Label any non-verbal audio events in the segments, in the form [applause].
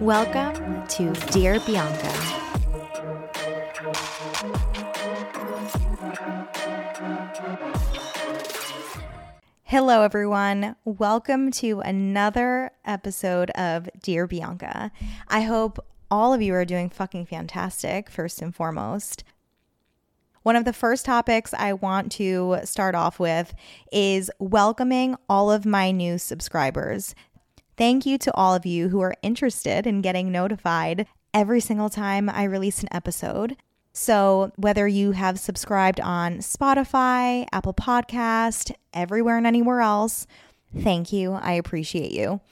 Welcome to Dear Bianca. Hello, everyone. Welcome to another episode of Dear Bianca. I hope all of you are doing fucking fantastic, first and foremost. One of the first topics I want to start off with is welcoming all of my new subscribers. Thank you to all of you who are interested in getting notified every single time I release an episode. So, whether you have subscribed on Spotify, Apple Podcast, everywhere and anywhere else, thank you. I appreciate you.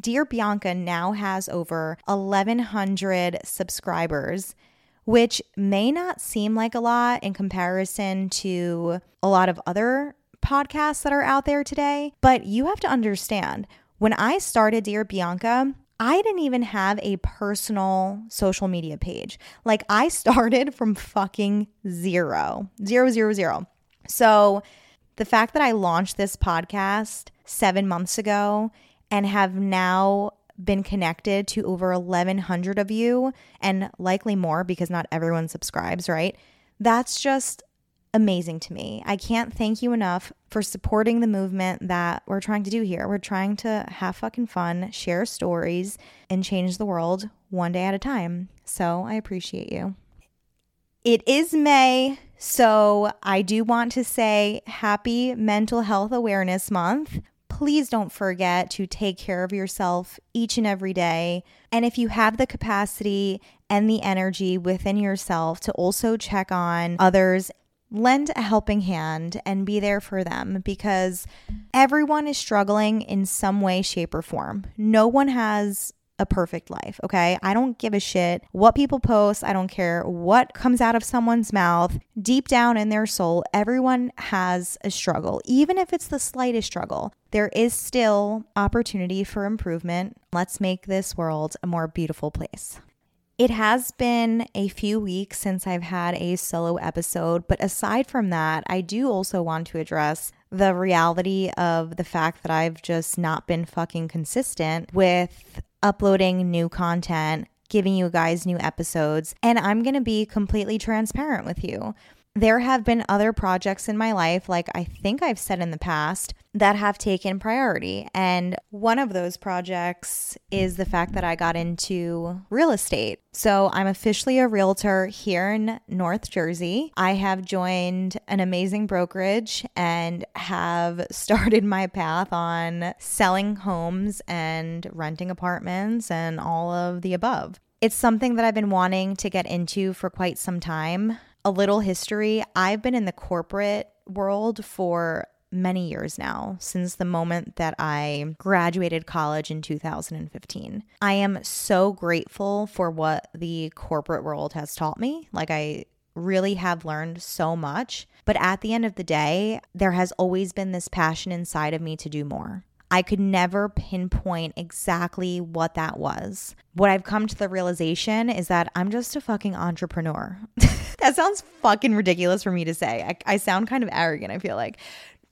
Dear Bianca now has over 1,100 subscribers which may not seem like a lot in comparison to a lot of other podcasts that are out there today. But you have to understand when I started Dear Bianca, I didn't even have a personal social media page. Like I [laughs] started from fucking zero, zero, zero, zero. So the fact that I launched this podcast seven months ago and have now been connected to over 1,100 of you and likely more because not everyone subscribes, right? That's just amazing to me. I can't thank you enough for supporting the movement that we're trying to do here. We're trying to have fucking fun, share stories, and change the world one day at a time. So I appreciate you. It is May, so I do want to say happy Mental Health Awareness Month please don't forget to take care of yourself each and every day. And if you have the capacity and the energy within yourself to also check on others, lend a helping hand and be there for them because everyone is struggling in some way, shape, or form. No one has a perfect life, okay? I don't give a shit what people post. I don't care what comes out of someone's mouth. Deep down in their soul, everyone has a struggle, even if it's the slightest struggle. There is still opportunity for improvement. Let's make this world a more beautiful place. It has been a few weeks since I've had a solo episode, but aside from that, I do also want to address the reality of the fact that I've just not been fucking consistent with uploading new content, giving you guys new episodes, and I'm to be completely transparent with you. There have been other projects in my life, like I think I've said in the past, that have taken priority. And one of those projects is the fact that I got into real estate. So I'm officially a realtor here in North Jersey. I have joined an amazing brokerage and have [laughs] started my path on selling homes and renting apartments and all of the above. It's something that I've been wanting to get into for quite some time a little history I've been in the corporate world for many years now, since the moment that I graduated college in 2015. I am so grateful for what the corporate world has taught me. Like, I really have learned so much. But at the end of the day, there has always been this passion inside of me to do more. I could never pinpoint exactly what that was. What I've come to the realization is that I'm just a fucking entrepreneur. [laughs] that sounds fucking ridiculous for me to say. I, I sound kind of arrogant, I feel like.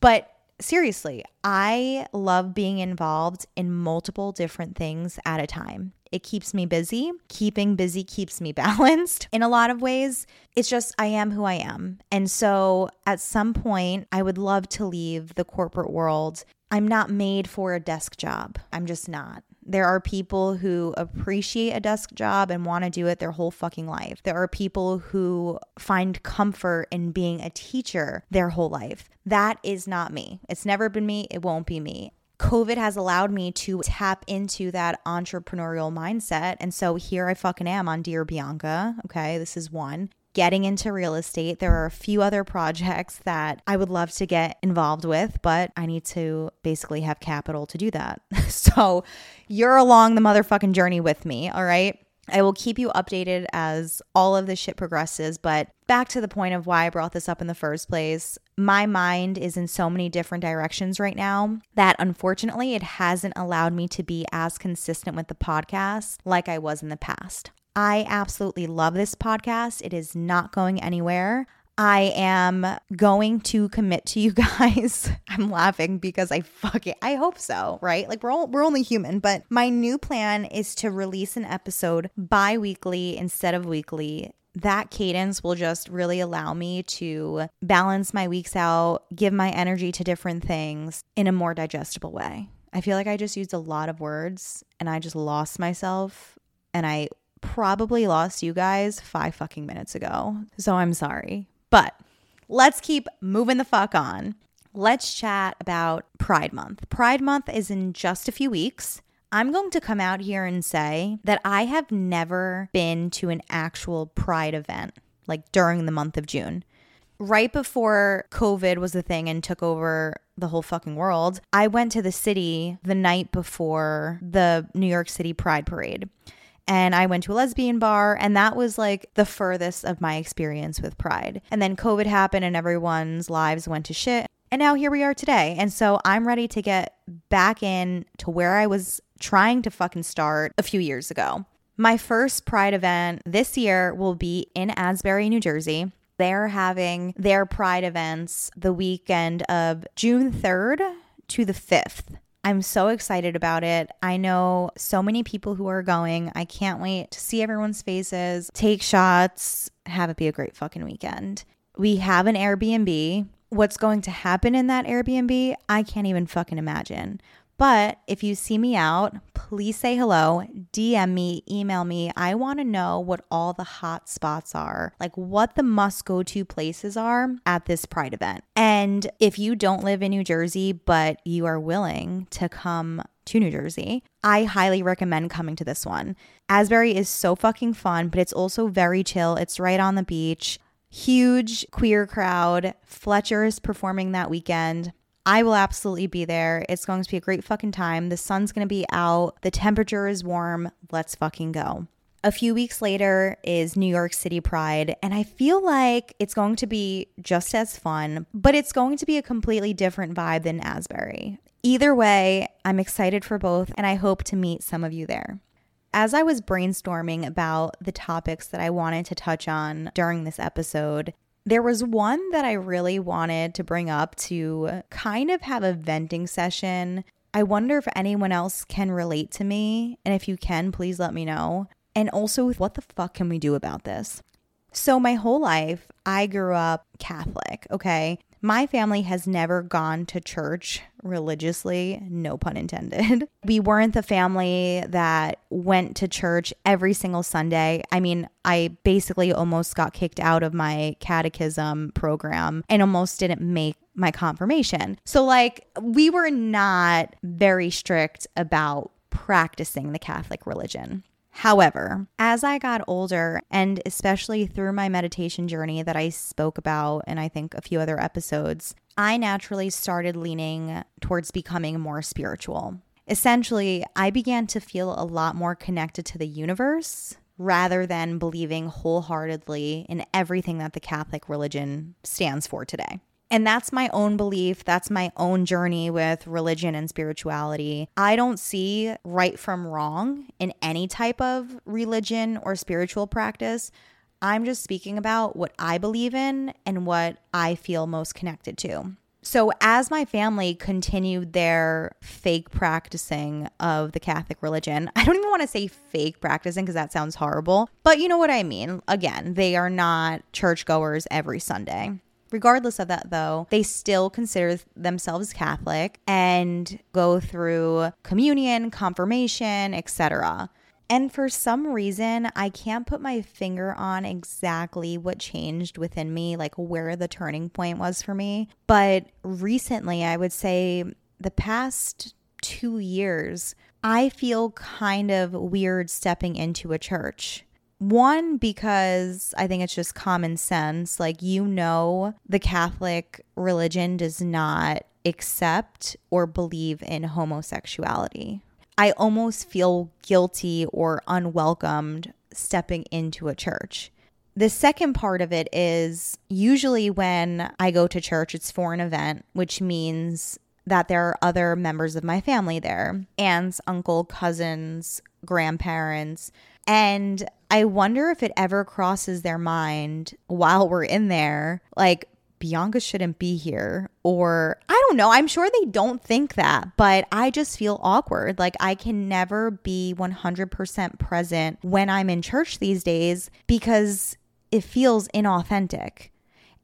But seriously, I love being involved in multiple different things at a time. It keeps me busy. Keeping busy keeps me [laughs] balanced in a lot of ways. It's just, I am who I am. And so at some point, I would love to leave the corporate world. I'm not made for a desk job. I'm just not. There are people who appreciate a desk job and want to do it their whole fucking life. There are people who find comfort in being a teacher their whole life. That is not me. It's never been me. It won't be me. COVID has allowed me to tap into that entrepreneurial mindset. And so here I fucking am on Dear Bianca. Okay, this is one getting into real estate. There are a few other projects that I would love to get involved with, but I need to basically have capital to do that. [laughs] so you're along the motherfucking journey with me, all right? I will keep you updated as all of this shit progresses, but back to the point of why I brought this up in the first place. My mind is in so many different directions right now that unfortunately it hasn't allowed me to be as consistent with the podcast like I was in the past. I absolutely love this podcast. It is not going anywhere. I am going to commit to you [laughs] guys. I'm laughing because I fuck it. I hope so, right? Like we're all, we're only human, but my new plan is to release an episode bi-weekly instead of weekly that cadence will just really allow me to balance my weeks out, give my energy to different things in a more digestible way. I feel like I just used a lot of words and I just lost myself and I probably lost you guys five fucking minutes ago. So I'm sorry. But let's keep moving the fuck on. Let's chat about Pride Month. Pride Month is in just a few weeks. I'm going to come out here and say that I have never been to an actual Pride event, like during the month of June. Right before COVID was the thing and took over the whole fucking world, I went to the city the night before the New York City Pride Parade and I went to a lesbian bar, and that was like the furthest of my experience with Pride. And then COVID happened, and everyone's lives went to shit. And now here we are today. And so I'm ready to get back in to where I was trying to fucking start a few years ago. My first Pride event this year will be in Asbury, New Jersey. They're having their Pride events the weekend of June 3rd to the 5th. I'm so excited about it. I know so many people who are going. I can't wait to see everyone's faces, take shots, have it be a great fucking weekend. We have an Airbnb. What's going to happen in that Airbnb, I can't even fucking imagine. But if you see me out, please say hello, DM me, email me. I want to know what all the hot spots are, like what the must go to places are at this Pride event. And if you don't live in New Jersey, but you are willing to come to New Jersey, I highly recommend coming to this one. Asbury is so fucking fun, but it's also very chill. It's right on the beach. Huge queer crowd. Fletcher is performing that weekend. I will absolutely be there. It's going to be a great fucking time. The sun's going to be out. The temperature is warm. Let's fucking go. A few weeks later is New York City Pride, and I feel like it's going to be just as fun, but it's going to be a completely different vibe than Asbury. Either way, I'm excited for both, and I hope to meet some of you there. As I was brainstorming about the topics that I wanted to touch on during this episode, there was one that I really wanted to bring up to kind of have a venting session. I wonder if anyone else can relate to me. And if you can, please let me know. And also, what the fuck can we do about this? So, my whole life, I grew up Catholic, okay? My family has never gone to church religiously, no pun intended. [laughs] We weren't the family that went to church every single Sunday. I mean, I basically almost got kicked out of my catechism program and almost didn't make my confirmation. So, like, we were not very strict about practicing the Catholic religion. However, as I got older, and especially through my meditation journey that I spoke about in I think a few other episodes, I naturally started leaning towards becoming more spiritual. Essentially, I began to feel a lot more connected to the universe rather than believing wholeheartedly in everything that the Catholic religion stands for today. And that's my own belief. That's my own journey with religion and spirituality. I don't see right from wrong in any type of religion or spiritual practice. I'm just speaking about what I believe in and what I feel most connected to. So, as my family continued their fake practicing of the Catholic religion, [laughs] I don't even want to say fake practicing because that sounds horrible, but you know what I mean. Again, they are not churchgoers every Sunday. Regardless of that, though, they still consider themselves Catholic and go through communion, confirmation, etc. And for some reason, I can't put my finger on exactly what changed within me, like where the turning point was for me. But recently, I would say the past two years, I feel kind of weird stepping into a church. One, because I think it's just common sense. Like, you know, the Catholic religion does not accept or believe in homosexuality. I almost feel guilty or unwelcomed stepping into a church. The second part of it is usually when I go to church, it's for an event, which means that there are other members of my family there aunts, uncle, cousins, grandparents. And I wonder if it ever crosses their mind while we're in there, like, Bianca shouldn't be here. Or I don't know. I'm sure they don't think that, but I just feel awkward. Like I can never be 100% present when I'm in church these days because it feels inauthentic.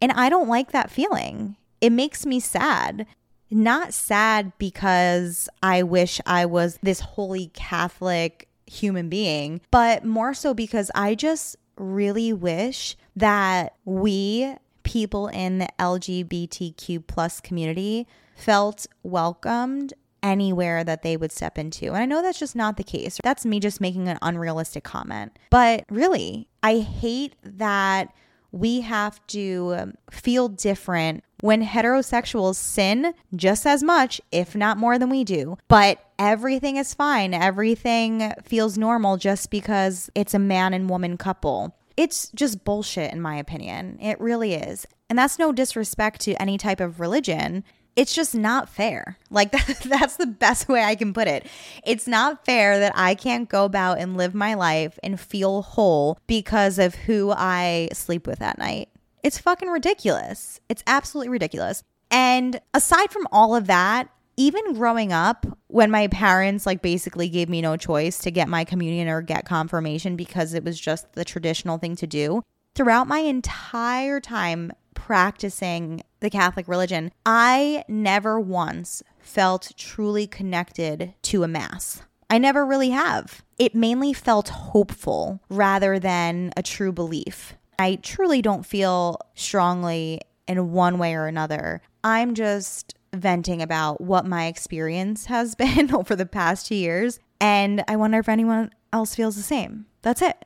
And I don't like that feeling. It makes me sad. Not sad because I wish I was this holy Catholic human being, but more so because I just really wish that we people in the LGBTQ plus community felt welcomed anywhere that they would step into. And I know that's just not the case. That's me just making an unrealistic comment. But really, I hate that we have to feel different when heterosexuals sin just as much, if not more than we do. But everything is fine. Everything feels normal just because it's a man and woman couple. It's just bullshit, in my opinion. It really is. And that's no disrespect to any type of religion. It's just not fair. [laughs] Like, that, [laughs] that's the best way I can put it. It's not fair that I can't go about and live my life and feel whole because of who I sleep with at night. It's fucking ridiculous. It's absolutely ridiculous. And aside from all of that, even growing up, when my parents like basically gave me no choice to get my communion or get confirmation because it was just the traditional thing to do, throughout my entire time practicing the Catholic religion, I never once felt truly connected to a mass. I never really have. It mainly felt hopeful rather than a true belief. I truly don't feel strongly in one way or another. I'm just venting about what my experience has [laughs] been [laughs] over the past two years. And I wonder if anyone else feels the same. That's it.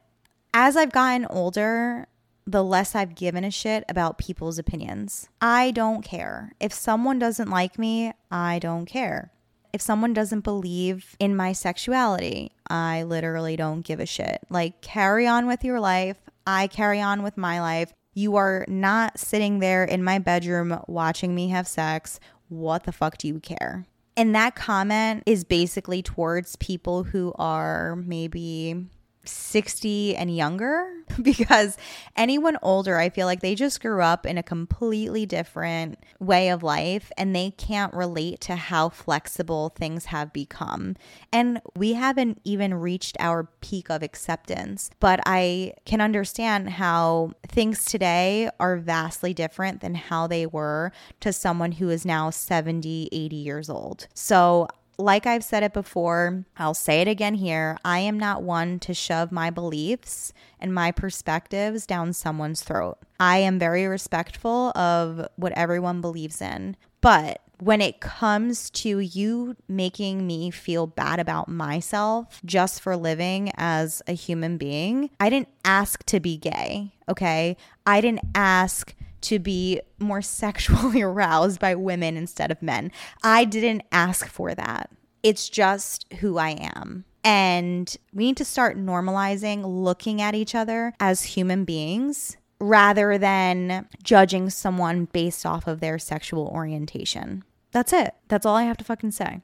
As I've gotten older, the less I've given a shit about people's opinions. I don't care. If someone doesn't like me, I don't care. If someone doesn't believe in my sexuality, I literally don't give a shit. Like, carry on with your life. I carry on with my life. You are not sitting there in my bedroom watching me have sex what the fuck do you care? And that comment is basically towards people who are maybe 60 and younger [laughs] because anyone older, I feel like they just grew up in a completely different way of life and they can't relate to how flexible things have become. And we haven't even reached our peak of acceptance, but I can understand how things today are vastly different than how they were to someone who is now 70, 80 years old. So like I've said it before, I'll say it again here. I am not one to shove my beliefs and my perspectives down someone's throat. I am very respectful of what everyone believes in. But when it comes to you making me feel bad about myself just for living as a human being, I didn't ask to be gay, okay? I didn't ask to be more [laughs] sexually aroused by women instead of men. I didn't ask for that. It's just who I am. And we need to start normalizing looking at each other as human beings rather than judging someone based off of their sexual orientation. That's it. That's all I have to fucking say.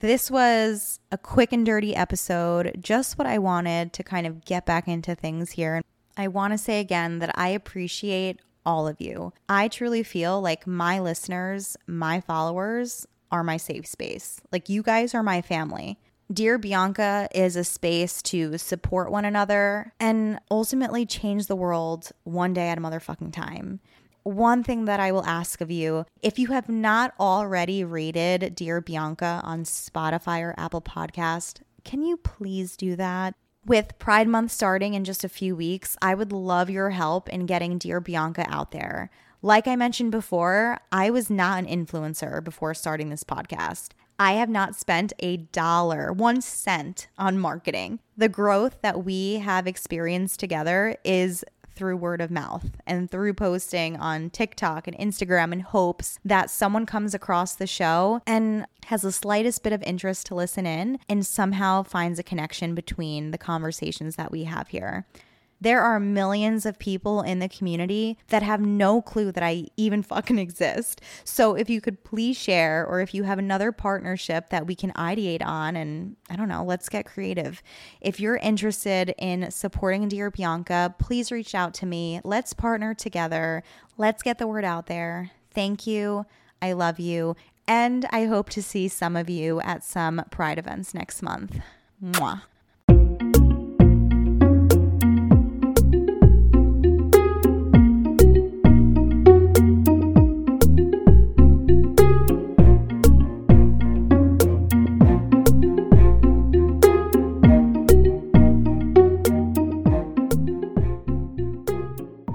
This was a quick and dirty episode, just what I wanted to kind of get back into things here. I want to say again that I appreciate all of you. I truly feel like my listeners, my followers are my safe space. Like you guys are my family. Dear Bianca is a space to support one another and ultimately change the world one day at a motherfucking time. One thing that I will ask of you if you have not already rated Dear Bianca on Spotify or Apple Podcast, can you please do that? With Pride Month starting in just a few weeks, I would love your help in getting Dear Bianca out there. Like I mentioned before, I was not an influencer before starting this podcast. I have not spent a dollar, one cent on marketing. The growth that we have experienced together is through word of mouth and through posting on TikTok and Instagram in hopes that someone comes across the show and has the slightest bit of interest to listen in and somehow finds a connection between the conversations that we have here. There are millions of people in the community that have no clue that I even [laughs] fucking exist. So if you could please share, or if you have another partnership that we can ideate on, and I don't know, let's get creative. If you're interested in supporting Dear Bianca, please reach out to me. Let's partner together. Let's get the word out there. Thank you. I love you. And I hope to see some of you at some Pride events next month. Mwah.